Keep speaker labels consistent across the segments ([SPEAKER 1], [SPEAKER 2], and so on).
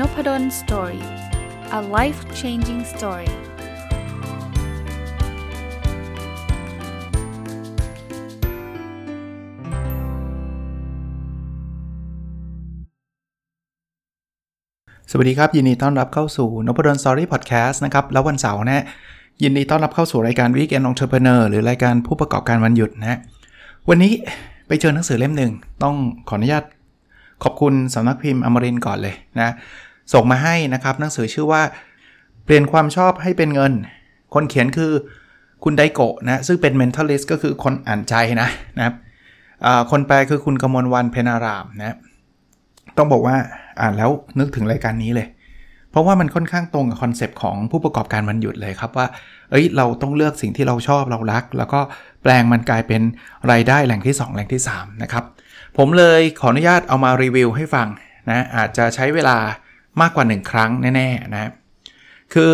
[SPEAKER 1] Nopadol story a life changing story สวัสดีครับ ยินดีต้อนรับเข้าสู่นพดล story podcast นะครับ แล้ววันเสาร์นะยินดีต้อนรับเข้าสู่รายการ Weekend Entrepreneur หรือรายการผู้ประกอบการวันหยุดนะวันนี้ไปเจอหนังสือเล่มหนึ่ง ต้องขออนุญาตขอบคุณสำนักพิมพ์อมรินทร์ก่อนเลยนะ ส่งมาให้นะครับ หนังสือชื่อว่า เปลี่ยนความชอบให้เป็นเงิน คนเขียนคือคุณไดโกะนะซึ่งเป็น mentalist ก็คือคนอ่านใจนะนะครับคนแปลคือคุณกมลวรรณ เพ็ญอร่ามนะต้องบอกว่าอ่านแล้วนึกถึงรายการนี้เลย เพราะว่ามันค่อนข้างตรงกับ concept ของผู้ประกอบการวันหยุดเลยครับว่า เอ้ยเราต้องเลือกสิ่งที่เราชอบเรารัก แล้วก็แปลงมันกลายเป็นรายได้แหล่งที่ 2 แหล่งที่ 3 นะครับ ผมเลยขออนุญาตเอามารีวิวให้ฟังนะอาจจะใช้เวลา มากกว่า 1 ครั้งแน่ๆนะคือ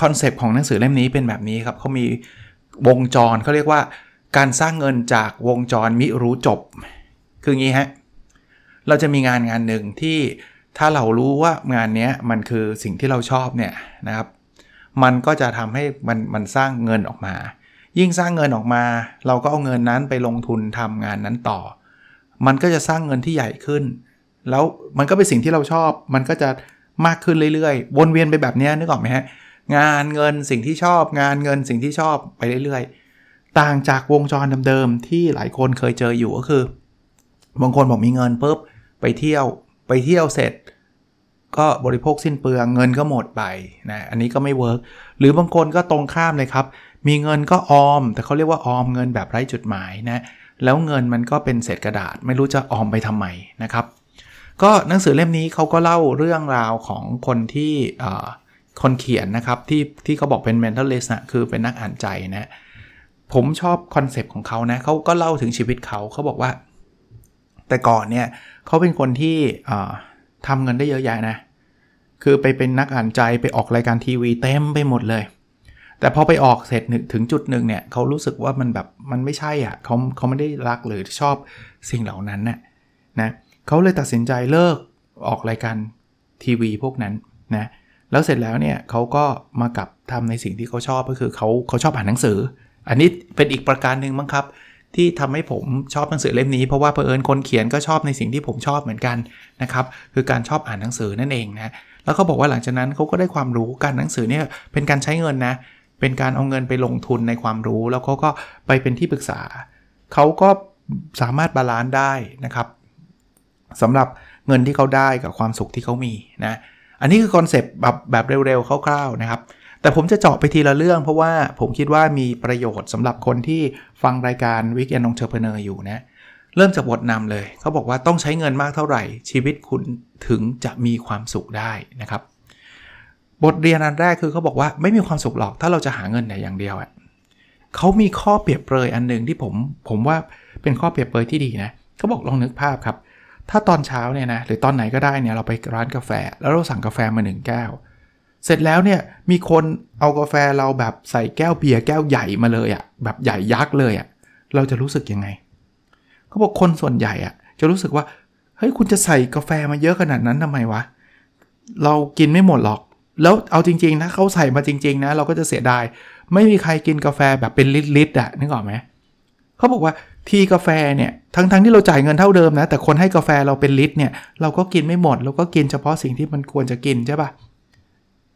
[SPEAKER 1] คอนเซปต์ของหนังสือเล่มนี้เป็นแบบนี้ครับเขามีวงจรเขาเรียกว่าการสร้างเงินจากวงจรมิรู้จบ คืองี้ฮะเราจะมีงานงานหนึ่งที่ถ้าเรารู้ว่างานนี้มันคือสิ่งที่เราชอบเนี่ยนะครับมันก็จะทำให้มันมันสร้างเงินออกมา ยิ่งสร้างเงินออกมา เราก็เอาเงินนั้นไปลงทุนทำงานนั้นต่อ มันก็จะสร้างเงินที่ใหญ่ขึ้น แล้วมันก็เป็นสิ่งที่เราชอบ มันก็จะมากขึ้นเรื่อยๆ วนเวียนไปแบบนี้นึกออกไหมฮะ งานเงินสิ่งที่ชอบ งานเงินสิ่งที่ชอบไปเรื่อยๆ ต่างจากวงจรเดิมๆที่หลายคนเคยเจออยู่ก็คือบางคนบอกมีเงินปุ๊บไปเที่ยวไปเที่ยวเสร็จ ก็บริโภคสิ้นเปลืองเงินก็หมดไปนะอันนี้ก็ไม่ work หรือบางคนก็ตรงข้ามเลยครับ มีเงินก็ออม แต่เขาเรียกว่าออมเงินแบบไร้จุดหมายนะแล้วเงินมันก็เป็นเศษกระดาษ ไม่รู้จะออมไปทำไมนะครับ ก็หนังสือเล่มนี้เขาก็เล่าเรื่องราวของคนที่คนเขียนนะครับที่ที่เขาบอกเป็น mentalist นะคือเป็นนักอ่านใจนะผมชอบ concept ของเขานะเขาก็เล่าถึงชีวิตเขาเขาบอกว่า แต่ก่อนเนี่ยเขาเป็นคนที่ทำเงินได้เยอะแยะนะคือไปเป็นนักอ่านใจไปออกรายการทีวีเต็มไปหมดเลย แต่พอไปออกเสร็จถึงจุดหนึ่งเนี่ยเขารู้สึกว่ามันแบบมันไม่ใช่อะเขาเขาไม่ได้รักหรือชอบสิ่งเหล่านั้นน่ะนะเขาเลยตัดสินใจเลิกออกรายการทีวีพวกนั้นนะ แล้วเสร็จแล้วเนี่ยเขาก็มากลับทำในสิ่งที่เขาชอบก็คือเขาเขาชอบอ่านหนังสือ อันนี้เป็นอีกประการหนึ่งมั้งครับ ที่ทำให้ผมชอบหนังสือเล่มนี้เพราะว่าเพอเอิญคนเขียนก็ชอบในสิ่งที่ผมชอบเหมือนกันนะครับ คือการชอบอ่านหนังสือนั่นเองนะแล้วเขาบอกว่าหลังจากนั้นเขาก็ได้ความรู้การหนังสือเนี่ยเป็นการใช้เงินนะเป็นการเอาเงินไปลงทุนในความรู้ แล้วเขาก็ไปเป็นที่ปรึกษา เขาก็สามารถ balance ได้นะครับ สำหรับเงินที่เขาได้กับความสุขที่เขามีนะอันนี้คือ concept แบบแบบเร็วๆคร่าวๆนะครับแต่ผมจะเจาะไปทีละเรื่องเพราะว่าผมคิดว่ามีประโยชน์สำหรับคนที่ฟังรายการ Weekend Entrepreneur อยู่นะเริ่มจากบทนำเลย เขาบอกว่าต้องใช้เงินมากเท่าไหร่ ชีวิตคุณถึงจะมีความสุขได้นะครับ บทเรียนอันแรกคือเขาบอกว่าไม่มีความสุขหรอกถ้าเราจะหาเงินแต่อย่างเดียวอะเขามีข้อเปรียบเปรยอันหนึ่งที่ผมผมว่าเป็นข้อเปรียบเปรยที่ดีนะเขาบอกลองนึกภาพครับ ถ้าตอนเช้าเนี่ยนะหรือตอนไหนก็ได้เนี่ยเราไปร้านกาแฟ แล้วเราสั่งกาแฟมาหนึ่งแก้ว เสร็จแล้วเนี่ยมีคนเอากาแฟเราแบบใส่แก้วเบียร์แก้วใหญ่มาเลยอะ่ะแบบใหญ่ยักษ์เลยอะ่ะเราจะรู้สึกยังไงเขาบอกคนส่วนใหญ่อะจะรู้สึกว่าเฮ้ยคุณจะใส่กาแฟมาเยอะขนาดนั้นทำไมวะเรากินไม่หมดหรอก แล้วเอาจริงๆนะเขาใส่มาจริง ๆ นะ เราก็จะเสียดาย ไม่มีใครกินกาแฟแบบเป็นลิตรๆอะนึกออกไหมเขาบอกว่า ที่กาแฟเนี่ยทั้งๆทที่เราจ่ายเงินเท่าเดิมนะ แต่คนให้กาแฟเราเป็นลิตรเนี่ยเราก็กินไม่หมด เราก็กินเฉพาะสิ่งที่มันควรจะกินใช่ปะ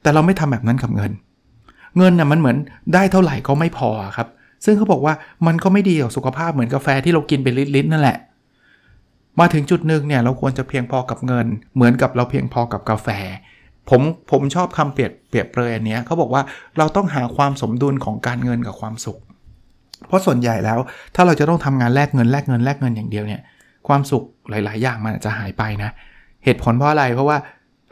[SPEAKER 1] แต่เราไม่ทำแบบนั้นกับเงิน เงินน่ะมันเหมือนได้เท่าไหร่ก็ไม่พอครับ ซึ่งเขาบอกว่ามันก็ไม่ดีต่อสุขภาพเหมือนกาแฟที่เรากินเป็นลิตรๆนั่นแหละ มาถึงจุดหนึ่งเนี่ยเราควรจะเพียงพอกับเงิน เหมือนกับเราเพียงพอกับกาแฟ ผมผมชอบคำเปรียบเปรียบเปรยอันนี้เขาบอกว่าเราต้องหาความสมดุลของการเงินกับความสุข เพราะส่วนใหญ่แล้วถ้าเราจะต้องทำงานแลกเงินแลกเงินแลกเงินอย่างเดียวเนี่ยความสุขหลาย ๆ อย่างมันจะหายไปนะ เหตุผลเพราะอะไรเพราะว่า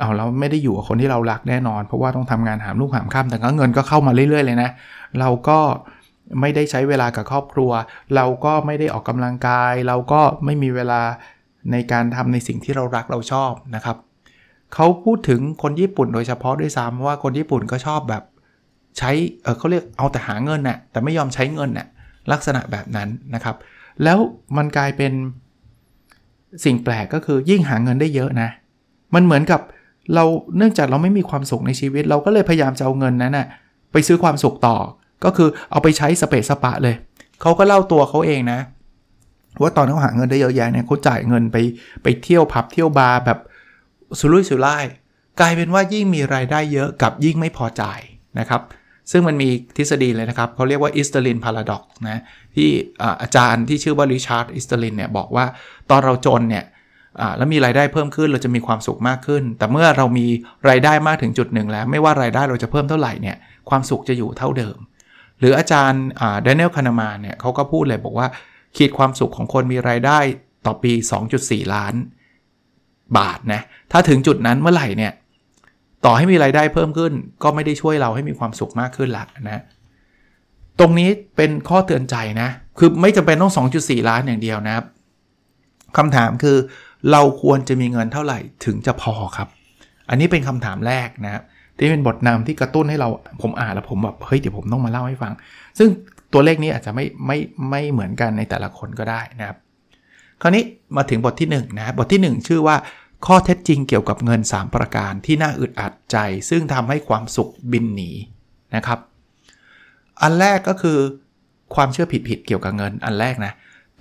[SPEAKER 1] เอาเราไม่ได้อยู่กับคนที่เรารักแน่นอน เพราะว่าต้องทำงานหามลูกหามข้ามแต่ก็เงินก็เข้ามาเรื่อย ๆ เลยนะ เราก็ไม่ได้ใช้เวลากับครอบครัว เราก็ไม่ได้ออกกำลังกาย เราก็ไม่มีเวลาในการทำในสิ่งที่เรารักเราชอบนะครับเขาพูดถึงคนญี่ปุ่นโดยเฉพาะด้วยซ้ำว่าคนญี่ปุ่นก็ชอบแบบใช้เเขาเรียกเอาแต่หาเงินน่ะแต่ไม่ยอมใช้เงินน่ะ ลักษณะแบบนั้นนะครับ แล้วมันกลายเป็นสิ่งแปลกก็คือยิ่งหาเงินได้เยอะนะ มันเหมือนกับเราเนื่องจากเราไม่มีความสุขในชีวิต เราก็เลยพยายามจะเอาเงินนั้นนะ่ะไปซื้อความสุขต่อ ก็คือเอาไปใช้สเปซสปะเลย เขาก็เล่าตัวเขาเองนะ ว่าตอนเขาหาเงินได้เยอะแยะเนี่ยเขาจ่ายเงินไปไปเที่ยวผับเที่ยวบาร์แบบสุรุ่ยสุร่าย กลายเป็นว่ายิ่งมีรายได้เยอะกลับยิ่งไม่พอจ่ายนะครับ ซึ่งมันมีทฤษฎีเลยนะครับเขาเรียกว่า Easterlin paradox นะที่อาจารย์ที่ชื่อว่า Richard Easterlin เนี่ยบอกว่าตอนเราจนเนี่ยแล้วมีรายได้เพิ่มขึ้นเราจะมีความสุขมากขึ้น แต่เมื่อเรามีรายได้มากถึงจุดหนึ่งแล้ว ไม่ว่ารายได้เราจะเพิ่มเท่าไหร่เนี่ยความสุขจะอยู่เท่าเดิม หรืออาจารย์ Daniel Kahneman เนี่ยเขาก็พูดเลยบอกว่าขีดความสุขของคนมีรายได้ต่อปี 2.4 ล้านบาทนะถ้าถึงจุดนั้นเมื่อไหร่เนี่ย ต่อให้มีรายได้เพิ่มขึ้น ก็ไม่ได้ช่วยเราให้มีความสุขมากขึ้นละนะตรงนี้เป็นข้อเตือนใจนะ คือไม่จำเป็นต้อง 2.4 ล้านอย่างเดียวนะครับคำถามคือเราควรจะมีเงินเท่าไหร่ถึงจะพอครับ อันนี้เป็นคำถามแรกนะที่เป็นบทนำที่กระตุ้นให้เราผมอ่านแล้วผมแบบเฮ้ยเดี๋ยวผมต้องมาเล่าให้ฟัง ซึ่งตัวเลขนี้อาจจะไม่ไม่ไม่เหมือนกันในแต่ละคนก็ได้นะครับ คราวนี้มาถึงบทที่1นนะบทที่ 1 ชื่อว่า ข้อเท็จจริงเกี่ยวกับเงิน 3 ประการที่น่าอึดอัดใจ ซึ่งทำให้ความสุขบินหนีนะครับ อันแรกก็คือความเชื่อผิดๆเกี่ยวกับเงินอันแรกนะ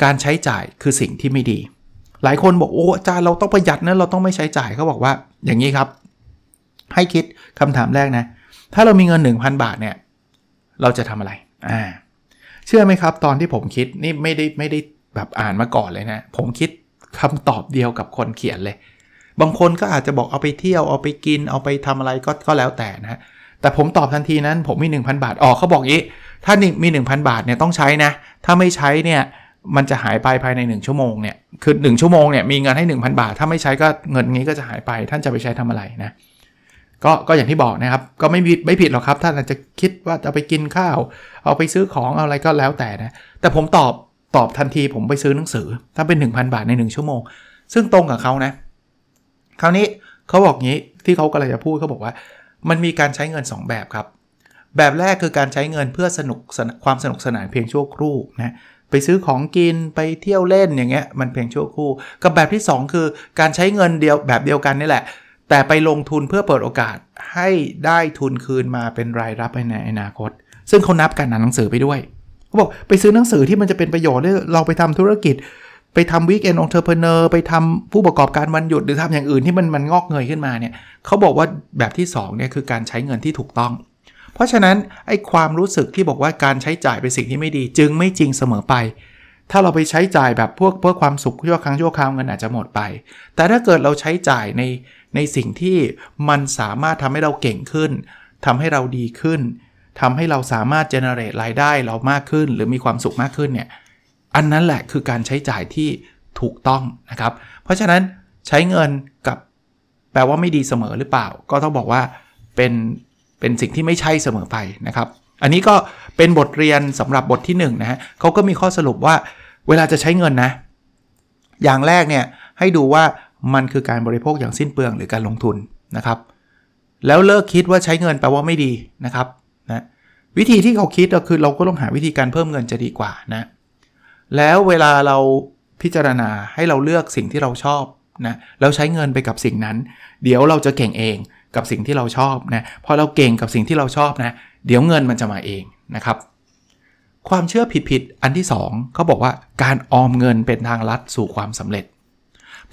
[SPEAKER 1] การใช้จ่ายคือสิ่งที่ไม่ดี หลายคนบอกโอ้อาจารย์เราต้องประหยัดนะเราต้องไม่ใช้จ่ายเขาบอกว่า อย่างนี้ครับ ให้คิดคำถามแรกนะ ถ้าเรามีเงิน 1,000 บาทเนี่ย เราจะทำอะไรอ่าเชื่อไหมครับ ตอนที่ผมคิดนี่ไม่ได้ไม่ได้แบบอ่านมาก่อนเลยนะ ผมคิดคำตอบเดียวกับคนเขียนเลย บางคนก็อาจจะบอกเอาไปเที่ยวเอาไปกินเอาไปทำอะไรก็ก็แล้วแต่นะแต่ผมตอบทันทีนั้นผมมี 1,000 บาท ออกเขาบอกงี้ ถ้ามี 1,000 บาทเนี่ยต้องใช้นะ ถ้าไม่ใช้เนี่ยมันจะหายไปภายใน 1 ชั่วโมงเนี่ยคือ 1 ชั่วโมงเนี่ยมีเงินให้ 1,000 บาท ถ้าไม่ใช้ก็เงินนี้ก็จะหายไปท่านจะไปใช้ทำอะไรนะก็ก็อย่างที่บอกนะครับ ก็ไม่ผิดไม่ผิดหรอกครับท่านอาจจะคิดว่าจะไปกินข้าว เอาไปซื้อของเอาอะไรก็แล้วแต่นะ แต่ผมตอบตอบทันทีผมไปซื้อหนังสือ ถ้าเป็น 1,000 บาทใน 1 ชั่วโมง ซึ่งตรงกับเขานะ คราวนี้เขาบอกงี้ที่เขากำลังจะพูดเขาบอกว่า มันมีการใช้เงิน 2 แบบครับ แบบแรกคือการใช้เงินเพื่อสนุกความสนุกสนานเพียงชั่วครู่นะไปซื้อของกินไปเที่ยวเล่นอย่างเงี้ยมันเพียงชั่วครู่ กับแบบที่ 2 คือการใช้เงินเดียวแบบเดียวกันนี่แหละ แต่ไปลงทุนเพื่อเปิดโอกาสให้ได้ทุนคืนมาเป็นรายรับในอนาคต ซึ่งเขานับการอ่านหนังสือไปด้วยเขาบอกไปซื้อหนังสือที่มันจะเป็นประโยชน์เราไปทำธุรกิจ ไปทำ weekend entrepreneur ไปทำผู้ประกอบการวันหยุดหรือทำอย่างอื่นที่มันมันงอกเงยขึ้นมาเนี่ยเขาบอกว่าแบบที่2เนี่ยคือการใช้เงินที่ถูกต้อง เพราะฉะนั้นไอ้ความรู้สึกที่บอกว่าการใช้จ่ายเป็นสิ่งที่ไม่ดี จึงไม่จริงเสมอไป ถ้าเราไปใช้จ่ายแบบพวกเพื่อความสุขชั่วครั้งชั่วคราวเงินอาจจะหมดไป แต่ถ้าเกิดเราใช้จ่ายในในสิ่งที่มันสามารถทำให้เราเก่งขึ้นทำให้เราดีขึ้นทำให้เราสามารถเจเนเรตรายได้เรามากขึ้น หรือมีความสุขมากขึ้นเนี่ย อันนั้นแหละคือการใช้จ่ายที่ถูกต้องนะครับ เพราะฉะนั้นใช้เงินกับแปลว่าไม่ดีเสมอหรือเปล่า ก็ต้องบอกว่าเป็นเป็นสิ่งที่ไม่ใช่เสมอไปนะครับ อันนี้ก็เป็นบทเรียนสำหรับบทที่1นนะฮะเขาก็มีข้อสรุปว่าเวลาจะใช้เงินนะ อย่างแรกเนี่ยให้ดูว่ามันคือการบริโภคอย่างสิ้นเปลืองหรือการลงทุนนะครับ แล้วเลิกคิดว่าใช้เงินแปลว่าไม่ดีนะครับนะวิธีที่เขาคิดก็คือเราก็ต้องหาวิธีการเพิ่มเงินจะดีกว่านะ แล้วเวลาเราพิจารณาให้เราเลือกสิ่งที่เราชอบนะแล้วใช้เงินไปกับสิ่งนั้น เดี๋ยวเราจะเก่งเองกับสิ่งที่เราชอบนะพอเราเก่งกับสิ่งที่เราชอบนะ เดี๋ยวเงินมันจะมาเองนะครับ ความเชื่อผิดๆอันที่2เขาบอกว่าการออมเงินเป็นทางลัดสู่ความสำเร็จ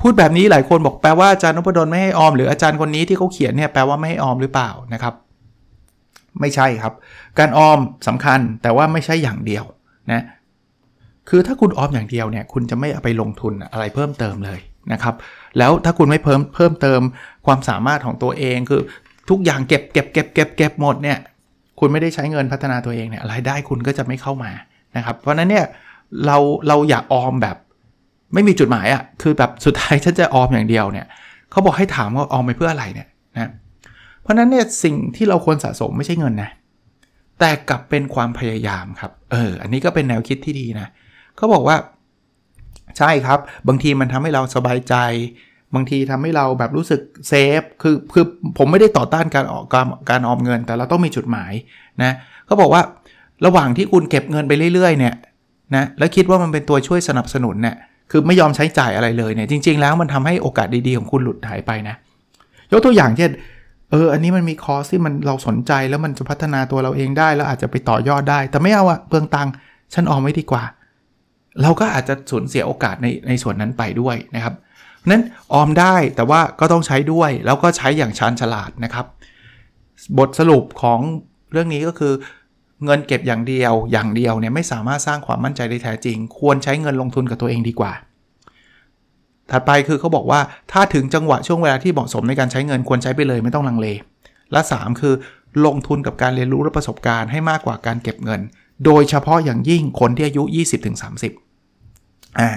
[SPEAKER 1] พูดแบบนี้หลายคนบอกแปลว่าอาจารย์นพดลไม่ให้ออมหรืออาจารย์คนนี้ที่เขาเขียนเนี่ยแปลว่าไม่ให้ออมหรือเปล่านะครับ ไม่ใช่ครับ การออมสำคัญแต่ว่าไม่ใช่อย่างเดียวนะ คือถ้าคุณออมอย่างเดียวเนี่ยคุณจะไม่เอาไปลงทุนอะไรเพิ่มเติมเลยนะครับแล้วถ้าคุณไม่เพิ่มเพิ่มเติมความสามารถของตัวเองคือทุกอย่างเก็บเก็บเก็บเก็บเก็บหมดเนี่ยคุณไม่ได้ใช้เงินพัฒนาตัวเองเนี่ยรายได้คุณก็จะไม่เข้ามานะครับเพราะนั้นเนี่ยเราเราอยากออมแบบ ไม่มีจุดหมายอะ่ะคือแบบสุดท้ายฉันจะออมอย่างเดียวเนี่ยเขาบอกให้ถามว่าออมไปเพื่ออะไรเนี่ยนะเพราะนั้นเนี่ยสิ่งที่เราควรสะสมไม่ใช่เงินนะแต่กลับเป็นความพยายามครับเอออันนี้ก็เป็นแนวคิดที่ดีนะเขาบอกว่า ใช่ครับ บางทีมันทำให้เราสบายใจ บางทีทำให้เราแบบรู้สึกเซฟคือคือผมไม่ได้ต่อต้านการออกการการออมเงิน แต่เราต้องมีจุดหมายนะเขาบอกว่าระหว่างที่คุณเก็บเงินไปเรื่อย ๆ เนี่ยนะแล้วคิดว่ามันเป็นตัวช่วยสนับสนุนเนี่ยคือไม่ยอมใช้จ่ายอะไรเลยเนี่ยจริง ๆ แล้วมันทำให้โอกาสดีๆของคุณหลุดหายไปนะยยกตัวอย่างเช่นเอออันนี้มันมีคอร์สที่มันเราสนใจแล้วมันจะพัฒนาตัวเราเองได้ แล้วอาจจะไปต่อยอดได้ แต่ไม่เอาอะเปลืองตังค์ฉันออมไว้ดีกว่า เราก็อาจจะสูญเสียโอกาสในในส่วนนั้นไปด้วยนะครับนั้นออมได้แต่ว่าก็ต้องใช้ด้วยแล้วก็ใช้อย่างชาญฉลาดนะครับ บทสรุปของเรื่องนี้ก็คือ เงินเก็บอย่างเดียวอย่างเดียวเนี่ยไม่สามารถสร้างความมั่นใจได้แท้จริง ควรใช้เงินลงทุนกับตัวเองดีกว่า ถัดไปคือเขาบอกว่าถ้าถึงจังหวะช่วงเวลาที่เหมาะสมในการใช้เงินควรใช้ไปเลยไม่ต้องลังเล และ 3 คือลงทุนกับการเรียนรู้และประสบการณ์ให้มากกว่าการเก็บเงิน โดยเฉพาะอย่างยิ่งคนที่อายุ 20-30 อ่า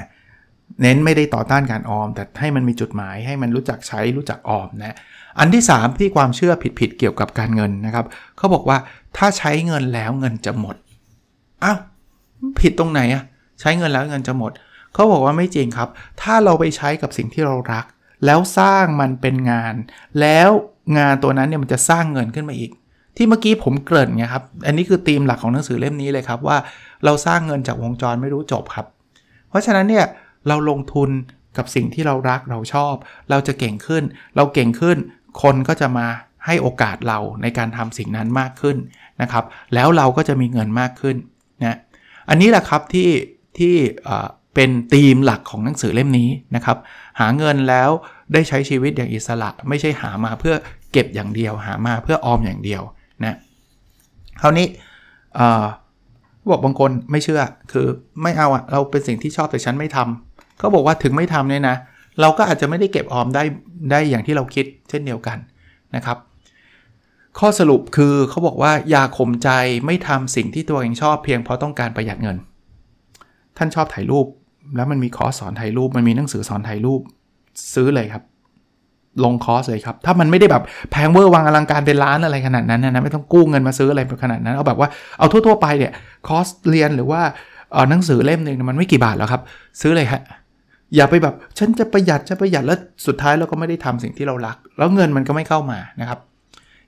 [SPEAKER 1] เน้นไม่ได้ต่อต้านการออม แต่ให้มันมีจุดหมายให้มันรู้จักใช้รู้จักออมนะอันที่ 3 ที่ความเชื่อผิดๆเกี่ยวกับการเงินนะครับเขาบอกว่าถ้าใช้เงินแล้วเงินจะหมดอ้าวผิดตรงไหนอะใช้เงินแล้วเงินจะหมดเขาบอกว่าไม่จริงครับ ถ้าเราไปใช้กับสิ่งที่เรารัก แล้วสร้างมันเป็นงาน แล้วงานตัวนั้นเนี่ยมันจะสร้างเงินขึ้นมาอีก ที่เมื่อกี้ผมเกริ่นไงครับอันนี้คือธีมหลักของหนังสือเล่มนี้เลยครับว่าเราสร้างเงินจากวงจรไม่รู้จบครับ เพราะฉะนั้นเนี่ยเราลงทุนกับสิ่งที่เรารักเราชอบ เราจะเก่งขึ้น เราเก่งขึ้น คนก็จะมาให้โอกาสเราในการทำสิ่งนั้นมากขึ้นนะครับ แล้วเราก็จะมีเงินมากขึ้นนะอันนี้แหละครับที่ที่เป็นธีมหลักของหนังสือเล่มนี้นะครับ หาเงินแล้วได้ใช้ชีวิตอย่างอิสระ ไม่ใช่หามาเพื่อเก็บอย่างเดียว หามาเพื่อออมอย่างเดียวนะคราวนี้ บอกบางคนไม่เชื่อ คือไม่เอาอะเราเป็นสิ่งที่ชอบแต่ฉันไม่ทำเขาบอกว่าถึงไม่ทำเนี่ยนะ เราก็อาจจะไม่ได้เก็บออมได้ได้อย่างที่เราคิดเช่นเดียวกันนะครับ ข้อสรุปคือเขาบอกว่าอย่าข่มใจไม่ทำสิ่งที่ตัวเองชอบเพียงเพราะต้องการประหยัดเงิน ท่านชอบถ่ายรูป แล้วมันมีคอร์สสอนถ่ายรูป มันมีหนังสือสอนถ่ายรูปซื้อเลยครับ ลงคอสเลยครับ ถ้ามันไม่ได้แบบแพงเวอร์วังอลังการเป็นล้านอะไรขนาดนั้นนะไม่ต้องกู้เงินมาซื้ออะไรขนาดนั้น เอาแบบว่าเอาทั่วๆไปเนี่ยคอสเรียนหรือว่าหนังสือเล่มหนึ่งมันไม่กี่บาทแล้วครับ ซื้อเลยฮะอย่าไปแบบฉันจะประหยัดจะประหยัดแล้วสุดท้ายเราก็ไม่ได้ทำสิ่งที่เรารัก แล้วเงินมันก็ไม่เข้ามานะครับ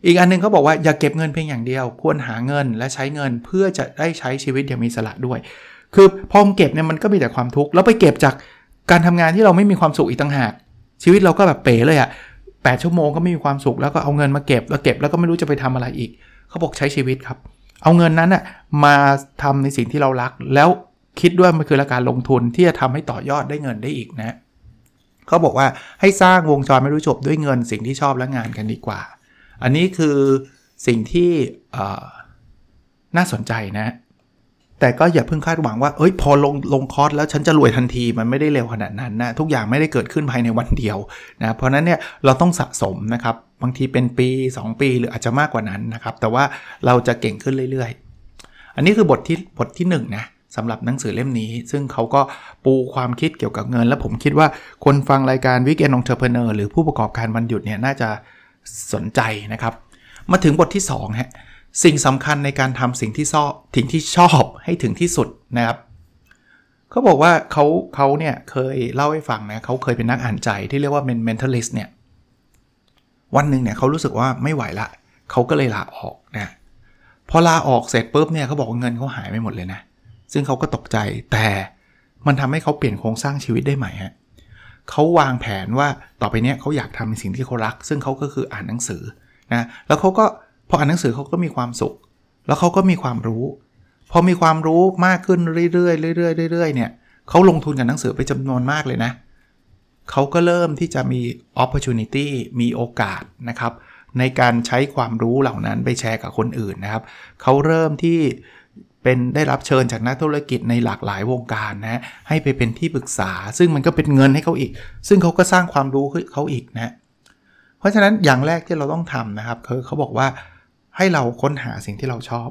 [SPEAKER 1] อีกอันนึงเขาบอกว่าอย่าเก็บเงินเพียงอย่างเดียว ควรหาเงินและใช้เงินเพื่อจะได้ใช้ชีวิตอย่างมีสละด้วย คือพอเก็บเนี่ยมันก็มีแต่ความทุกข์แล้วไปเก็บจากการทำงานที่เราไม่มีความสุขอีกต่างหาก ชีวิตเราก็แบบเป๋เลยอะ่ะแชั่วโมงก็ไม่มีความสุขแล้วก็เอาเงินมาเก็บแล้วเก็บแล้วก็ไม่รู้จะไปทำอะไรอีก เขาบอกใช้ชีวิตครับ เอาเงินนั้นอะมาทำในสิ่งที่เรารัก แล้วคิดด้วยมันคือการลงทุนที่จะทำให้ต่อยอดได้เงินได้อีกนะเขาบอกว่าให้สร้างวงจรไม่รู้จบด้วยเงินสิ่งที่ชอบและงานกันดีกว่า อันนี้คือสิ่งที่น่าสนใจนะ แต่ก็อย่าเพิ่งคาดหวังว่า เอ้ย พอลงลงคอร์สแล้วฉันจะรวยทันทีมันไม่ได้เร็วขนาดนั้นนะ ทุกอย่างไม่ได้เกิดขึ้นภายในวันเดียวนะ เพราะนั้นเนี่ยเราต้องสะสมนะครับ บางทีเป็นปี 2 ปีหรืออาจจะมากกว่านั้นนะครับ แต่ว่าเราจะเก่งขึ้นเรื่อยๆ อันนี้คือบทที่บทที่1นนะสำหรับหนังสือเล่มนี้ ซึ่งเขาก็ปูความคิดเกี่ยวกับเงิน และผมคิดว่าคนฟังรายการ Weekend Entrepreneur หรือผู้ประกอบการวันหยุดเนี่ยน่าจะสนใจนะครับ มาถึงบทที่2ฮะ สิ่งสำคัญในการทำสิ่งที่ชอบสิ่งที่ชอบให้ถึงที่สุดนะครับเขาบอกว่าเขาเขาเนี่ยเคยเล่าให้ฟังนะเขาเคยเป็นนักอ่านใจที่เรียกว่าเป็น mentalist เนี่ยวันหนึ่งเนี่ยเขารู้สึกว่าไม่ไหวละเขาก็เลยลาออกนะพอลาออกเสร็จปุ๊บเนี่ยเขาบอกว่าเงินเขาหายไปหมดเลยนะซึ่งเขาก็ตกใจแต่มันทำให้เขาเปลี่ยนโครงสร้างชีวิตได้ใหม่ฮะเขาวางแผนว่าต่อไปเนี้เขาอยากทำในสิ่งที่เขารัก ซึ่งเขาก็คืออ่านหนังสือนะแล้วเขาก็ พออ่านหนังสือเขาก็มีความสุข แล้วเขาก็มีความรู้ พอมีความรู้มากขึ้นเรื่อยๆเรื่อยๆเรื่อยๆเนี่ยเขาลงทุนกับหนังสือไปจำนวนมากเลยนะเขาก็เริ่มที่จะมี opportunity มีโอกาสนะครับ ในการใช้ความรู้เหล่านั้นไปแชร์กับคนอื่นนะครับเขาเริ่มที่เป็นได้รับเชิญจากนักธุรกิจในหลากหลายวงการนะให้ไปเป็นที่ปรึกษา ซึ่งมันก็เป็นเงินให้เขาอีก ซึ่งเขาก็สร้างความรู้เขาอีกนะ เพราะฉะนั้นอย่างแรกที่เราต้องทำนะครับคือเขาบอกว่า ให้เราค้นหาสิ่งที่เราชอบ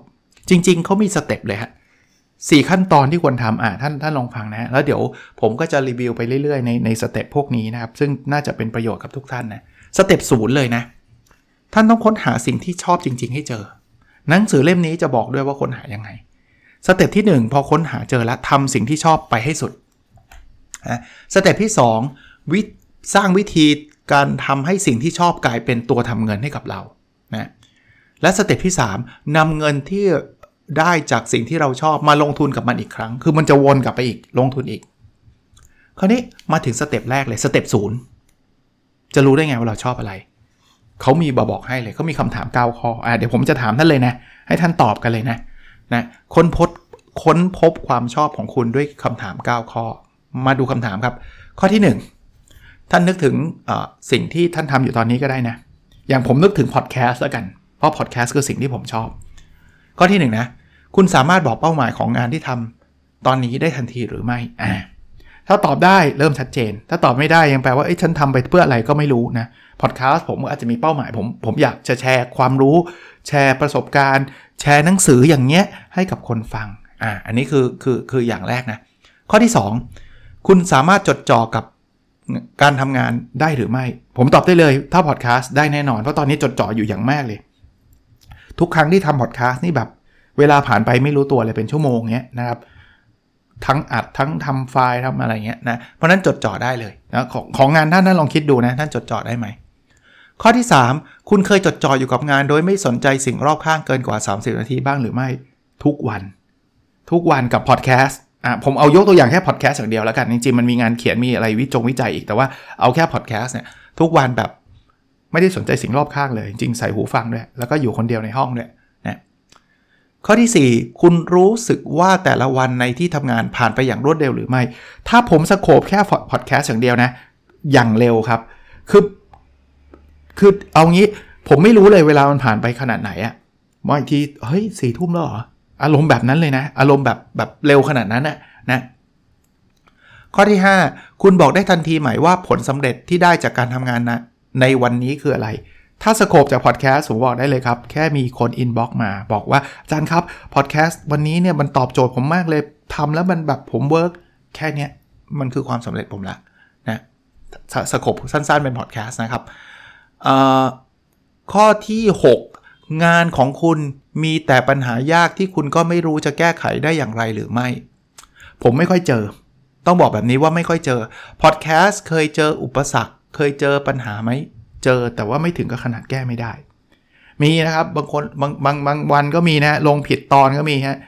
[SPEAKER 1] จริง ๆเขามีสเต็ปเลยฮะสี่ขั้นตอนที่ควรทำอ่าท่านท่านลองฟังนะแล้วเดี๋ยวผมก็จะรีวิวไปเรื่อยๆในในสเต็ปพวกนี้นะครับ ซึ่งน่าจะเป็นประโยชน์กับทุกท่านนะสเต็ปศูนย์เลยนะ ท่านต้องค้นหาสิ่งที่ชอบจริง ๆ ให้เจอ หนังสือเล่มนี้จะบอกด้วยว่าค้นหายังไงสเต็ปที่ 1 พอค้นหาเจอแล้วทำสิ่งที่ชอบไปให้สุดสเต็ปที่ 2 วิสร้างวิธีการทำให้สิ่งที่ชอบกลายเป็นตัวทำเงินให้กับเรานะ และสเต็ปที่ 3นำเงินที่ได้จากสิ่งที่เราชอบมาลงทุนกับมันอีกครั้ง คือมันจะวนกลับไปอีกลงทุนอีก คราวนี้มาถึงสเต็ปแรกเลยสเต็ปศูนย์จะรู้ได้ไงว่าเราชอบอะไร เขามีบอบอกให้เลยเขามีคำถาม9ข้ออ่าเดี๋ยวผมจะถามท่านเลยนะ ให้ท่านตอบกันเลยนะนะค้นพบค้นพบความชอบของคุณด้วยคำถาม9ข้อ มาดูคำถามครับ ข้อที่ 1 ท่านนึกถึงสิ่งที่ท่านทำอยู่ตอนนี้ก็ได้นะ อย่างผมนึกถึงพอดแคสต์แล้วกัน เพราะพอดแคสต์คือสิ่งที่ผมชอบ ข้อที่1นนะ คุณสามารถบอกเป้าหมายของงานที่ทำตอนนี้ได้ทันทีหรือไม่อ่าถ้าตอบได้เริ่มชัดเจน ถ้าตอบไม่ได้ยังแปลว่าเอ้ยฉันทำไปเพื่ออะไรก็ไม่รู้นะพอดแคสต์ผมอาจจะมีเป้าหมายผมผมอยากจะแชร์ความรู้ แชร์ประสบการณ์ แชร์หนังสืออย่างเงี้ยให้กับคนฟังอ่าอันนี้คือคือคืออย่างแรกนะ ข้อที่ 2 คุณสามารถจดจ่อกับการทำงานได้หรือไม่ ผมตอบได้เลย ถ้าพอดแคสต์ได้แน่นอน เพราะตอนนี้จดจ่ออยู่อย่างมากเลย ทุกครั้งที่ทำพอดแคสต์นี่แบบ เวลาผ่านไปไม่รู้ตัวเลยเป็นชั่วโมงเงี้ยนะครับทั้งอัดทั้งทำไฟล์ทำอะไรเงี้ยนะเพราะนั้นจดจ่อได้เลยนะของของงานท่านท่านลองคิดดูนะท่านจดจ่อได้ไหมข้อที่ 3 คุณเคยจดจ่ออยู่กับงาน โดยไม่สนใจสิ่งรอบข้างเกินกว่า 30 นาทีบ้างหรือไม่ทุกวัน ทุกวันกับพอดแคสต์อะผมเอายกตัวอย่างแค่พอดแคสต์อย่างเดียวแล้วกันจริงๆมันมีงานเขียนมีอะไรวิจงวิจัยอีกแต่ว่าเอาแค่พอดแคสต์เนี่ยทุกวันแบบ ไม่ได้สนใจสิ่งรอบข้างเลย จริงใส่หูฟังด้วย แล้วก็อยู่คนเดียวในห้องด้วยนะข้อที่ 4 คุณรู้สึกว่าแต่ละวันในที่ทำงานผ่านไปอย่างรวดเร็วหรือไม่ ถ้าผมสโคบแค่พอดแคสต์อย่างเดียวนะ อย่างเร็วครับ คือ คือเอางี้ผมไม่รู้เลยเวลามันผ่านไปขนาดไหนอะมองอีกทีเฮ้ยสี่ทุ่มแล้วเหรออารมณ์แบบนั้นเลยนะ อารมณ์แบบแบบเร็วขนาดนั้นนะนะข้อที่ 5 คุณบอกได้ทันทีไหมว่าผลสำเร็จที่ได้จากการทำงานนะ ในวันนี้คืออะไร ถ้า scope จากพอดแคสต์ผมบอกได้เลยครับ แค่มีคน inbox มาบอกว่า อาจารย์ครับพอดแคสต์วันนี้เนี่ยมันตอบโจทย์ผมมากเลยทำแล้วมันแบบผม work แค่เนี้ยมันคือความสำเร็จผมละนะ scope สั้นๆเป็นพอดแคสต์นะครับข้อที่ 6 งานของคุณมีแต่ปัญหายากที่คุณก็ไม่รู้จะแก้ไขได้อย่างไรหรือไม่ ผมไม่ค่อยเจอ ต้องบอกแบบนี้ว่าไม่ค่อยเจอพอดแคสต์เคยเจออุปสรรค เคยเจอปัญหาไหม เจอแต่ว่าไม่ถึงกับขนาดแก้ไม่ได้ มีนะครับบางคนบางบางบางวันก็มีนะลงผิดตอนก็มีฮะ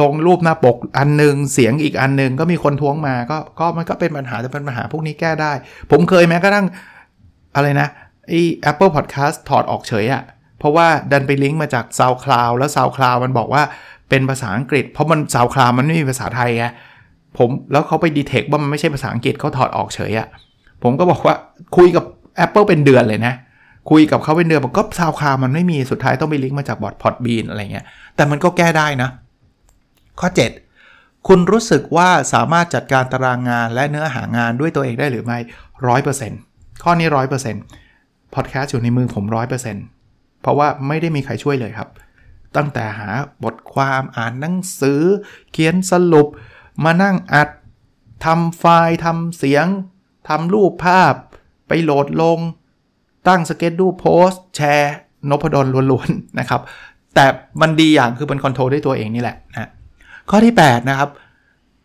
[SPEAKER 1] ลงรูปหน้าปกอันนึงเสียงอีกอันนึงก็มีคนท้วงมาก็ก็มันก็เป็นปัญหาแต่เป็นปัญหาพวกนี้แก้ได้ ผมเคยแม้กระทั่งอะไรนะไอ้ Apple Podcast ถอดออกเฉยอะเพราะว่าดันไปลิงก์มาจาก SoundCloud แล้ว SoundCloud มันบอกว่าเป็นภาษาอังกฤษ เพราะมัน SoundCloud มันไม่มีภาษาไทยไงผมแล้วเขาไปดีเทคว่ามันไม่ใช่ภาษาอังกฤษเขาถอดออกเฉยอะ ผมก็บอกว่าคุยกับ Apple เป็นเดือนเลยนะ คุยกับเขาเป็นเดือนบอกก็ซาวคามันไม่มีสุดท้ายต้องไปลิงก์มาจากบอร์ดพอดบีนอะไรเงี้ยแต่มันก็แก้ได้นะ ข้อ 7 คุณรู้สึกว่าสามารถจัดการตารางงานและเนื้อหางานด้วยตัวเองได้หรือไม่ร้อยเปอร์เซ็นต์ข้อนี้ร้อยเปอร์เซ็นต์พอดแคสต์อยู่ในมือผม100%เพราะว่าไม่ได้มีใครช่วยเลยครับ ตั้งแต่หาบทความอ่านหนังสือ เขียนสรุป มานั่งอัดทำไฟล์ทำเสียง ทำรูปภาพ ไปโหลดลง ตั้ง schedule post แชร์นพดลล้วนๆนะครับ แต่มันดีอย่างคือเป็น control ได้ตัวเองนี่แหละนะข้อที่ 8 นะครับ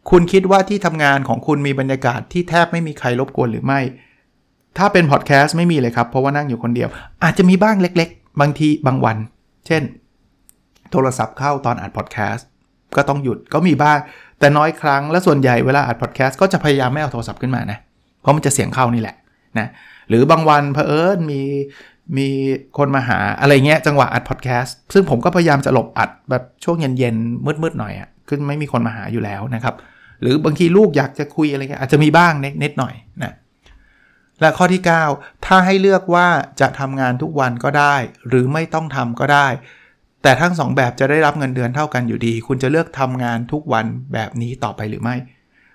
[SPEAKER 1] คุณคิดว่าที่ทำงานของคุณมีบรรยากาศที่แทบไม่มีใครรบกวนหรือไม่ ถ้าเป็นพอดแคสต์ไม่มีเลยครับ เพราะว่านั่งอยู่คนเดียว อาจจะมีบ้างเล็ก ๆ บางทีบางวัน เช่น โทรศัพท์เข้าตอนอัดพอดแคสต์ก็ต้องหยุดก็มีบ้าง แต่น้อยครั้งและส่วนใหญ่เวลาอัดพอดแคสต์ก็จะพยายามไม่เอาโทรศัพท์ขึ้นมานะ เพราะมันจะเสียงเข้านี่แหละนะหรือบางวันเพอเอิญมีมีคนมาหาอะไรเงี้ยจังหวะอัดพอดแคสต์ซึ่งผมก็พยายามจะหลบอัดแบบช่วงเย็นๆมืดๆหน่อยอะ่ะคือไม่มีคนมาหาอยู่แล้วนะครับ หรือบางทีลูกอยากจะคุยอะไรเงี้ยอาจจะมีบ้างเนิดหน่อยนะและข้อที่ 9 ถ้าให้เลือกว่าจะทำงานทุกวันก็ได้ หรือไม่ต้องทำก็ได้ แต่ทั้ง 2 แบบจะได้รับเงินเดือนเท่ากันอยู่ดี คุณจะเลือกทำงานทุกวันแบบนี้ต่อไปหรือไม่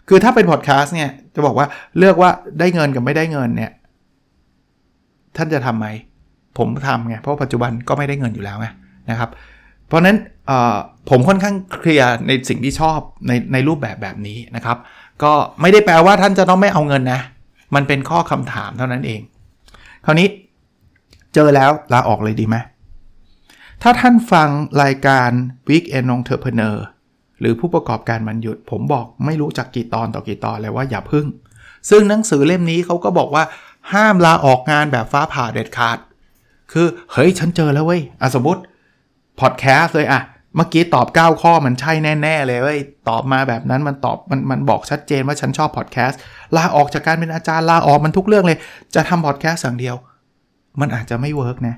[SPEAKER 1] คือถ้าเป็นพอดแคสต์เนี่ยจะบอกว่าเลือกว่าได้เงินกับไม่ได้เงินเนี่ยท่านจะทำไหม ผมทำไง เพราะปัจจุบันก็ไม่ได้เงินอยู่แล้วไงนะครับ เพราะนั้นผมค่อนข้างเคลียร์ในสิ่งที่ชอบในในรูปแบบแบบนี้นะครับ ก็ไม่ได้แปลว่าท่านจะต้องไม่เอาเงินนะ มันเป็นข้อคำถามเท่านั้นเอง คราวนี้เจอแล้วลาออกเลยดีไหมถ้าท่านฟังรายการ Weekend Entrepreneur หรือผู้ประกอบการมันหยุด ผมบอกไม่รู้จักกี่ตอนต่อกี่ตอนเลยว่าอย่าพึ่ง ซึ่งหนังสือเล่มนี้เขาก็บอกว่าห้ามลาออกงานแบบฟ้าผ่าเด็ดขาด คือเฮ้ยฉันเจอแล้วเว้ยสมมติพอดแคสต์เลยอะเมื่อกี้ตอบ 9 ข้อมันใช่แน่ ๆ เลยเว้ยตอบมาแบบนั้นมันตอบมันมันบอกชัดเจนว่าฉันชอบพอดแคสต์ลาออกจากการเป็นอาจารย์ลาออกมันทุกเรื่องเลย จะทำพอดแคสต์อย่างเดียว มันอาจจะไม่ work นะ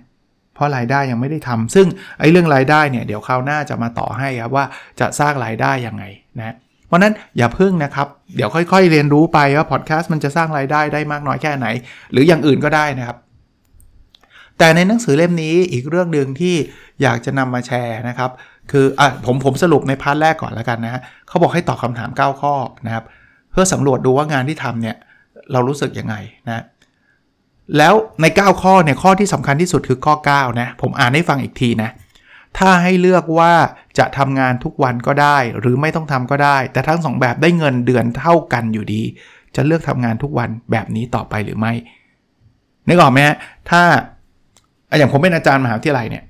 [SPEAKER 1] เพราะรายได้ยังไม่ได้ทำซึ่งไอ้เรื่องรายได้เนี่ยเดี๋ยวคราวหน้าจะมาต่อให้ครับว่าจะสร้างรายได้ยังไงนะเพราะนั้นอย่าเพิ่งนะครับ เดี๋ยวค่อยๆ เรียนรู้ไปว่าพอดแคสต์มันจะสร้างรายได้ได้มากน้อยแค่ไหน หรืออย่างอื่นก็ได้นะครับ แต่ในหนังสือเล่มนี้อีกเรื่องหนึ่งที่อยากจะนำมาแชร์นะครับ คืออะผมผมสรุปในพาร์ทแรกก่อนแล้วกันนะฮะเขาบอกให้ตอบคาถาม 9 ข้อนะครับ เพื่อสำรวจดูว่างานที่ทำเนี่ยเรารู้สึกยังไงนะ แล้วใน 9 ข้อเนี่ยข้อที่สำคัญที่สุดคือข้อ 9 นะ ผมอ่านให้ฟังอีกทีนะ ถ้าให้เลือกว่าจะทำงานทุกวันก็ได้ หรือไม่ต้องทำก็ได้ แต่ทั้ง 2 แบบได้เงินเดือนเท่ากันอยู่ดี จะเลือกทำงานทุกวันแบบนี้ต่อไปหรือไม่นึกออกไหมฮะถ้าอย่างผมเป็นอาจารย์มหาวิทยาลัยเนี่ย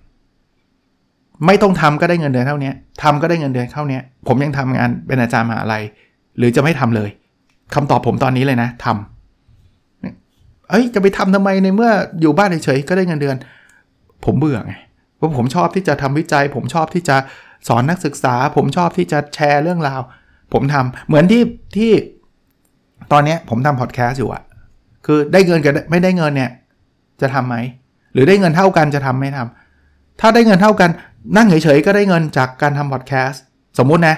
[SPEAKER 1] ไม่ต้องทำก็ได้เงินเดือนเท่านี้ทำก็ได้เงินเดือนเท่านี้ผมยังทำงานเป็นอาจารย์มหาลัย หรือจะไม่ทำเลยคำตอบผมตอนนี้เลยนะทำ เอ้ยจะไปทำทำไมในเมื่ออยู่บ้านเฉยๆก็ได้เงินเดือน ผมเบื่อไงเพราะผมชอบที่จะทำวิจัย ผมชอบที่จะสอนนักศึกษา ผมชอบที่จะแชร์เรื่องราว ผมทำเหมือนที่ที่ ตอนนี้ผมทำพอดแคสต์อยู่อะคือได้เงินกับไม่ได้เงินเนี่ยจะทํำไหมหรือได้เงินเท่ากันจะทำไม่ทำถ้าได้เงินเท่ากัน นั่งเฉยๆก็ได้เงินจากการทำพอดแคสต์สมมุตินะ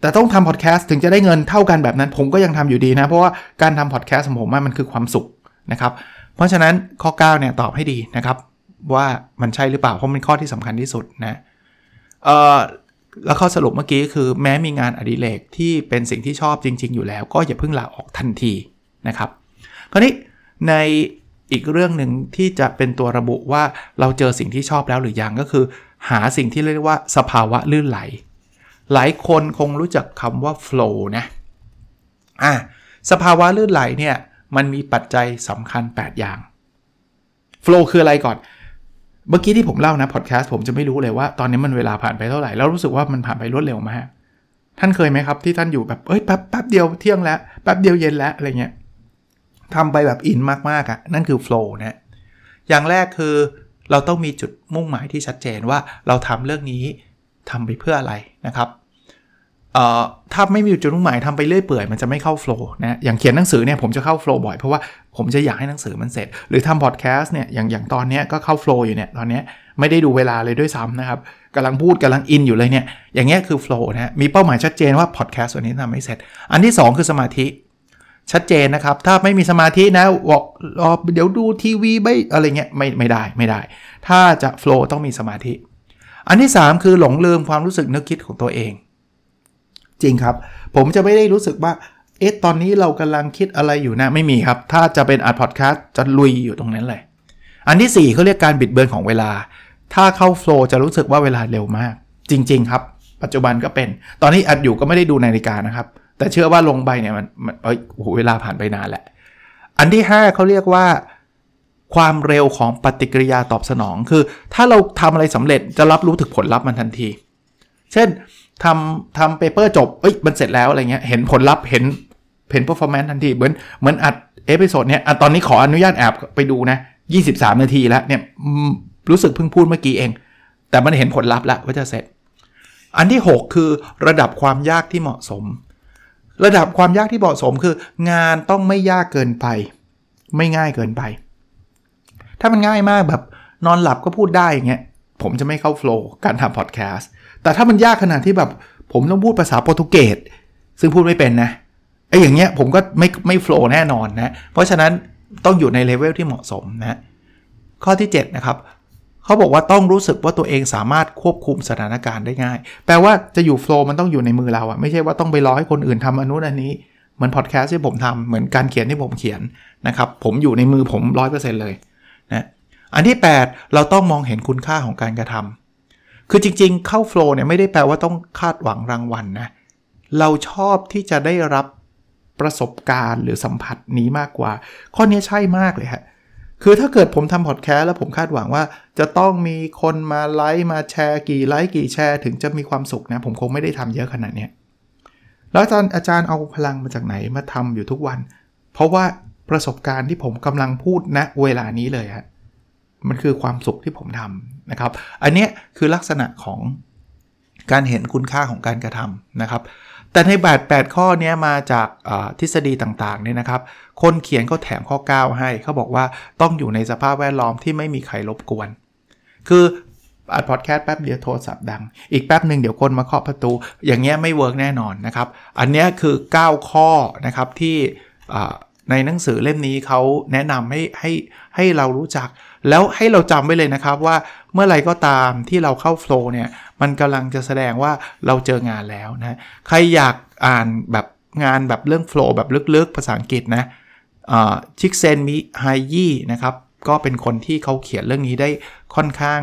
[SPEAKER 1] แต่ต้องทำพอดแคสต์ถึงจะได้เงินเท่ากันแบบนั้น ผมก็ยังทำอยู่ดีนะ เพราะว่าการทำพอดแคสต์ของผมมันคือความสุขนะครับ เพราะฉะนั้นข้อ 9 เนี่ยตอบให้ดีนะครับ ว่ามันใช่หรือเปล่า เพราะมันข้อที่สำคัญที่สุดนะเอ่อแล้วข้อสรุปเมื่อกี้คือแม้มีงานอดิเรกที่เป็นสิ่งที่ชอบจริง ๆ อยู่แล้ว ก็อย่าเพิ่งลาออกทันทีนะครับ คราวนี้ในอีกเรื่องหนึ่งที่จะเป็นตัวระบุว่าเราเจอสิ่งที่ชอบแล้วหรือยังก็คือ หาสิ่งที่เรียกว่าสภาวะลื่นไหล หลายคนคงรู้จักคำว่า flow นะอะสภาวะลื่นไหลเนี่ยมันมีปัจจัยสำคัญ 8 อย่าง flow คืออะไรก่อน เมื่อกี้ที่ผมเล่านะพอดแคสต์ผมจะไม่รู้เลยว่าตอนนี้มันเวลาผ่านไปเท่าไหร่ แล้วรู้สึกว่ามันผ่านไปรวดเร็วมากท่านเคยไหมครับที่ท่านอยู่แบบเอ้ยแป๊บแป๊บเดียวเที่ยงแล้วแป๊บเดียวเย็นแล้วอะไรเงี้ยทำไปแบบอินมากๆอะ่ะนั่นคือโฟล์นะอย่างแรกคือเราต้องมีจุดมุ่งหมายที่ชัดเจนว่าเราทำเรื่องนี้ ทำไปเพื่ออะไรนะครับเอ่อถ้าไม่มีจุดมุ่งหมายทำไปเรื่อยเปื่อยมันจะไม่เข้าโฟล์นะอย่างเขียนหนังสือเนี่ยผมจะเข้าโฟล์บ่อยเพราะว่าผมจะอยากให้หนังสือมันเสร็จ หรือทำพอดแคสต์เนี่ยอย่างอย่างตอนนี้ก็เข้าโฟล์อยู่เนี่ยตอนนี้ไม่ได้ดูเวลาเลยด้วยซ้ำนะครับกำลังพูดกำลังอินอยู่เลยเนี่ยอย่างเงี้ยคือโฟล์นะมีเป้าหมายชัดเจนว่าพอดแคสต์วันนี้ทำไม่เสร็จ อันที่ 2 คือสมาธิชัดเจนนะครับ ถ้าไม่มีสมาธินะบอกเดี๋ยวดูทีวีไม่อะไรเงี้ยไม่ไม่ได้ไม่ได้ ถ้าจะโฟล์ต้องมีสมาธิ อันที่ 3 คือหลงลืมความรู้สึกนึกคิดของตัวเอง จริงครับ ผมจะไม่ได้รู้สึกว่า เอ๊ะตอนนี้เรากำลังคิดอะไรอยู่นะไม่มีครับ ถ้าจะเป็นอัดพอดแคสต์จะลุยอยู่ตรงนั้นเลย อันที่ 4เขาเรียกการบิดเบือนของเวลา ถ้าเข้าโฟล์จะรู้สึกว่าเวลาเร็วมาก จริง ๆ ครับ ปัจจุบันก็เป็น ตอนนี้อัดอยู่ก็ไม่ได้ดูนาฬิกานะครับ แต่เชื่อว่าลงไปเนี่ยมันเอ้ยโหเวลาผ่านไปนานแหละ อันที่ 5เขาเรียกว่า ความเร็วของปฏิกิริยาตอบสนอง คือ ถ้าเราทำอะไรสำเร็จจะรับรู้ถึงผลลัพธ์มันทันที เช่นทำทำ paper จบเอ้ยมันเสร็จแล้วอะไรเงี้ยเห็นผลลัพธ์เห็นเห็น performance ทันทีเหมือนเหมือนอัด episode เนี่ยตอนนี้ขออนุญาตแอบไปดูนะ23 นาทีแล้วเนี่ยรู้สึกเพิ่งพูดเมื่อกี้เอง แต่มันเห็นผลลัพธ์แล้วว่าจะเสร็จ อันที่ 6 คือระดับความยากที่เหมาะสม ระดับความยากที่เหมาะสมคือ งานต้องไม่ยากเกินไป ไม่ง่ายเกินไป ถ้ามันง่ายมากแบบนอนหลับก็พูดได้อย่างเงี้ยผมจะไม่เข้า flow การทำพอดแคสต์แต่ถ้ามันยากขนาดที่แบบ ผมต้องพูดภาษาโปรตุเกสซึ่งพูดไม่เป็นนะไอ้อย่างเงี้ยผมก็ไม่ไม่ flow แน่นอนนะ เพราะฉะนั้นต้องอยู่ในเลเวลที่เหมาะสมนะ ข้อที่ 7 นะครับเขาบอกว่าต้องรู้สึกว่าตัวเองสามารถควบคุมสถานการณ์ได้ง่าย แปลว่าจะอยู่ flow มันต้องอยู่ในมือเราอะไม่ใช่ว่าต้องไปรอให้คนอื่นทำอันนู้นอันนี้เหมือนพอดแคสต์ที่ผมทำเหมือนการเขียนที่ผมเขียนนะครับผมอยู่ในมือผม 100%เลย นะอันที่ 8 เราต้องมองเห็นคุณค่าของการกระทำคือจริงๆ เข้าโฟล์เนี่ยไม่ได้แปลว่าต้องคาดหวังรางวัลนนะเราชอบที่จะได้รับประสบการณ์หรือสัมผัสนี้มากกว่า ข้อนี้ใช่มากเลยฮะคือถ้าเกิดผมทำพอดแคสต์แล้วผมคาดหวังว่า จะต้องมีคนมาไลค์มาแชร์กี่ไลค์กี่แชร์ถึงจะมีความสุขนะ ผมคงไม่ได้ทำเยอะขนาดนี้แล้วอาจารย์อาจารย์เอาพลังมาจากไหนมาทำอยู่ทุกวัน เพราะว่า ประสบการณ์ที่ผมกำลังพูดณนะเวลานี้เลยฮะมันคือความสุขที่ผมทำนะครับ อันนี้คือลักษณะของการเห็นคุณค่าของการกระทำนะครับ แต่ในบาท8ข้อนี้มาจากทฤษฎีต่างๆเนี่ยนะครับ คนเขียนเขาแถมข้อ 9 ให้เขาบอกว่าต้องอยู่ในสภาพแวดล้อมที่ไม่มีใครรบกวน คืออัดพอดแคสต์แป๊บเดียวโทรศัพท์ดัง อีกแป๊บหนึ่งเดี๋ยวคนมาเคาะประตู อย่างเงี้ยไม่ work แน่นอนนะครับ อันนี้คือ 9 ข้อนะครับที่ ในหนังสือเล่มนี้เขาแนะนำให้ให้ให้เรารู้จัก แล้วให้เราจำไว้เลยนะครับว่าเมื่อไรก็ตามที่เราเข้า flow เนี่ยมันกำลังจะแสดงว่าเราเจองานแล้วนะใครอยากอ่านแบบงานแบบเรื่อง flow แบบลึกๆ ภาษาอังกฤษนะ Csikszentmihalyi นะครับก็เป็นคนที่เขาเขียนเรื่องนี้ได้ค่อนข้าง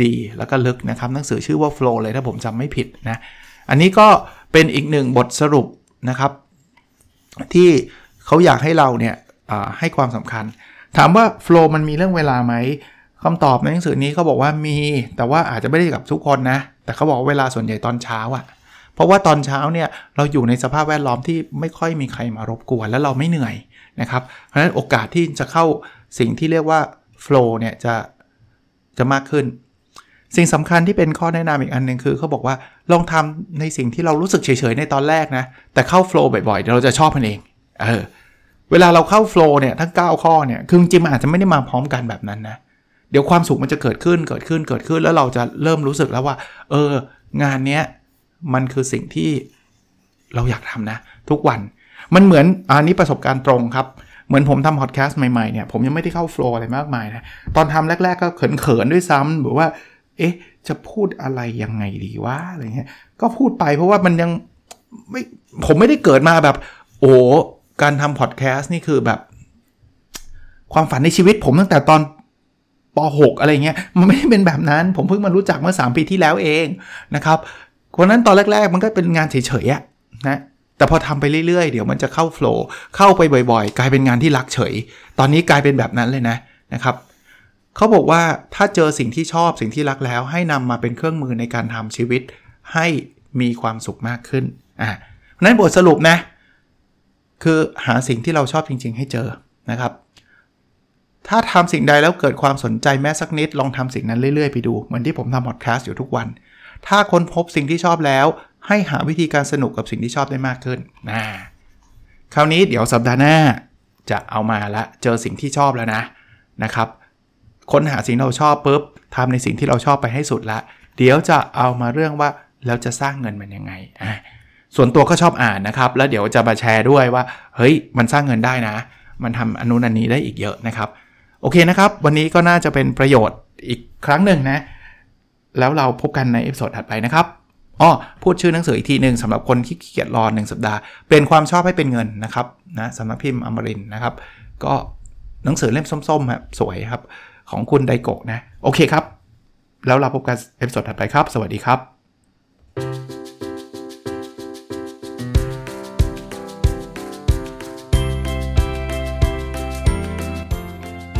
[SPEAKER 1] ดีแล้วก็ลึกนะครับหนังสือชื่อว่า Flow เลยถ้าผมจำไม่ผิดนะ อันนี้ก็เป็นอีกหนึ่งบทสรุปนะครับ ที่ เขาอยากให้เราเนี่ยให้ความสำคัญ ถามว่า Flow มันมีเรื่องเวลาไหมคำตอบในหนังสือนี้เขาบอกว่ามีแต่ว่าอาจจะไม่ได้กับทุกคนนะ แต่เขาบอกเวลาส่วนใหญ่ตอนเช้าอะเพราะว่าตอนเช้าเนี่ยเราอยู่ในสภาพแวดล้อมที่ไม่ค่อยมีใครมารบกวน แล้วเราไม่เหนื่อยนะครับ เพราะฉะนั้นโอกาสที่จะเข้าสิ่งที่เรียกว่า flow เนี่ยจะจะมากขึ้น สิ่งสำคัญที่เป็นข้อแนะนำอีกอันหนึ่งคือเขาบอกว่าลองทำในสิ่งที่เรารู้สึกเฉยๆในตอนแรกนะแต่เข้า flow บ่อยๆเดี๋ยเราจะชอบมันเอง เออเวลาเราเข้า flow เนี่ยทั้ง 9 ข้อเนี่ยคือจริงๆมันอาจจะไม่ได้มาพร้อมกันแบบนั้นนะเดี๋ยวความสุขมันจะเกิดขึ้นเกิดขึ้นเกิดขึ้นแล้วเราจะเริ่มรู้สึกแล้วว่า เอองานเนี้ยมันคือสิ่งที่เราอยากทำนะ ทุกวันมันเหมือนอันนี้ประสบการณ์ตรงครับ เหมือนผมทำพอดแคสต์ใหม่ๆเนี่ยผมยังไม่ได้เข้าโฟล์อะไรมากมายนะตอนทำแรก ๆ ก็เขินๆด้วยซ้ำหรือว่า เอ๊ะ จะพูดอะไรยังไงดีวะอะไรเงี้ยก็พูดไปเพราะว่ามันยังไม่ผมไม่ได้เกิดมาแบบ โอ้ การทำพอดแคสต์นี่คือแบบ ความฝันในชีวิตผมตั้งแต่ตอนป .6 อะไรเงี้ย มันไม่ได้เป็นแบบนั้น ผมเพิ่งมารู้จักเมื่อ 3 ปีที่แล้วเองนะครับวันนั้นตอนแรก ๆ มันก็เป็นงานเฉยๆนะแต่พอทำไปเรื่อยๆ เดี๋ยวมันจะเข้าโฟล์เข้าไปบ่อยๆ กลายเป็นงานที่รักเฉย ตอนนี้กลายเป็นแบบนั้นเลยนะนะครับเขาบอกว่าถ้าเจอสิ่งที่ชอบสิ่งที่รักแล้ว ให้นำมาเป็นเครื่องมือในการทำชีวิต ให้มีความสุขมากขึ้นอ่านั้นบทสรุปนะ คือหาสิ่งที่เราชอบจริง ๆ ให้เจอนะครับ ถ้าทำสิ่งใดแล้วเกิดความสนใจแม้สักนิด ลองทำสิ่งนั้นเรื่อย ๆ ไปดู เหมือนที่ผมทำพอดแคสต์อยู่ทุกวัน ถ้าค้นพบสิ่งที่ชอบแล้ว ให้หาวิธีการสนุกกับสิ่งที่ชอบได้มากขึ้นนะคราวนี้เดี๋ยวสัปดาห์หน้าจะเอามาละเจอสิ่งที่ชอบแล้วนะนะครับ ค้นหาสิ่งเราชอบปุ๊บทำในสิ่งที่เราชอบไปให้สุดละ เดี๋ยวจะเอามาเรื่องว่าแล้วจะสร้างเงินมันยังไงอะ ส่วนตัวก็ชอบอ่านนะครับ แล้วเดี๋ยวจะมาแชร์ด้วยว่า เฮ้ย มันสร้างเงินได้นะ มันทำอนุนันนี้ได้อีกเยอะนะครับ โอเคนะครับ วันนี้ก็น่าจะเป็นประโยชน์อีกครั้งหนึ่งนะ แล้วเราพบกันใน episode ถัดไปนะครับอ๋อพูดชื่อหนังสืออีกทีหนึ่งสำหรับคนที่ขี้เกียจรอหนึ่งสัปดาห์ เป็นความชอบให้เป็นเงินนะครับนะสำนักพิมพ์อมรินทร์นะครับ ก็หนังสือเล่มส้มๆครับสวยครับ ของคุณไดโกะนะ โอเคครับ แล้วเราพบกัน episode ถัดไปครับ สวัสดีครับ